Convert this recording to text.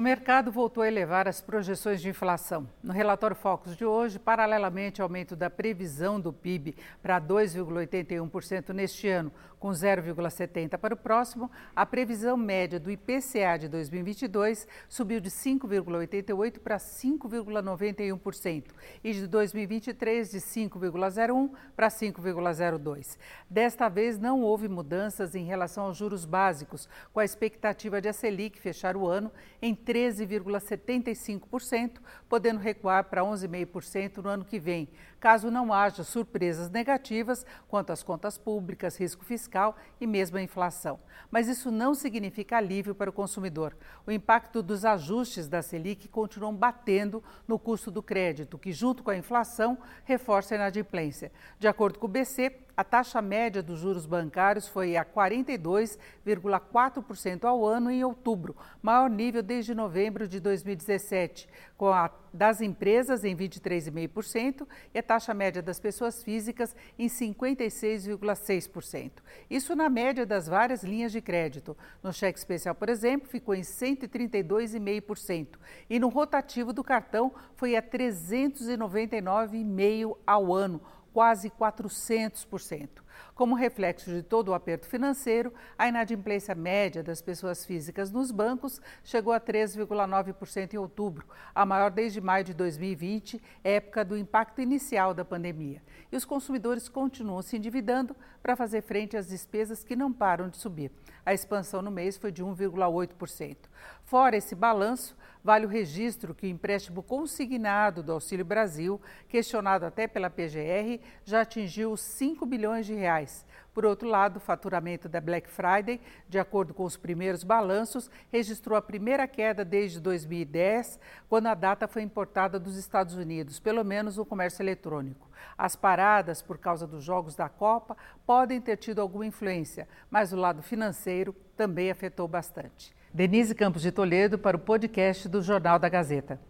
O mercado voltou a elevar as projeções de inflação. No relatório Focus de hoje, paralelamente ao aumento da previsão do PIB para 2,81% neste ano, com 0,70% para o próximo, a previsão média do IPCA de 2022 subiu de 5,88% para 5,91% e de 2023 de 5,01% para 5,02%. Desta vez, não houve mudanças em relação aos juros básicos, com a expectativa de a Selic fechar o ano em 13,75%, podendo recuar para 11,5% no ano que vem, caso não haja surpresas negativas quanto às contas públicas, risco fiscal e mesmo a inflação. Mas isso não significa alívio para o consumidor. O impacto dos ajustes da Selic continuam batendo no custo do crédito, que, junto com a inflação, reforça a inadimplência. De acordo com o BC, a taxa média dos juros bancários foi a 42,4% ao ano em outubro, maior nível desde novembro de 2017, com a das empresas em 23,5% e a taxa média das pessoas físicas em 56,6%. Isso na média das várias linhas de crédito. No cheque especial, por exemplo, ficou em 132,5% e no rotativo do cartão foi a 399,5% ao ano quase 400%. Como reflexo de todo o aperto financeiro, a inadimplência média das pessoas físicas nos bancos chegou a 3,9% em outubro, a maior desde maio de 2020, época do impacto inicial da pandemia. E os consumidores continuam se endividando para fazer frente às despesas que não param de subir. A expansão no mês foi de 1,8%. Fora esse balanço, vale o registro que o empréstimo consignado do Auxílio Brasil, questionado até pela PGR, já atingiu 5 bilhões de reais. Por outro lado, o faturamento da Black Friday, de acordo com os primeiros balanços, registrou a primeira queda desde 2010, quando a data foi importada dos Estados Unidos, pelo menos no comércio eletrônico. As paradas por causa dos jogos da Copa podem ter tido alguma influência, mas o lado financeiro também afetou bastante. Denise Campos de Toledo para o podcast do Jornal da Gazeta.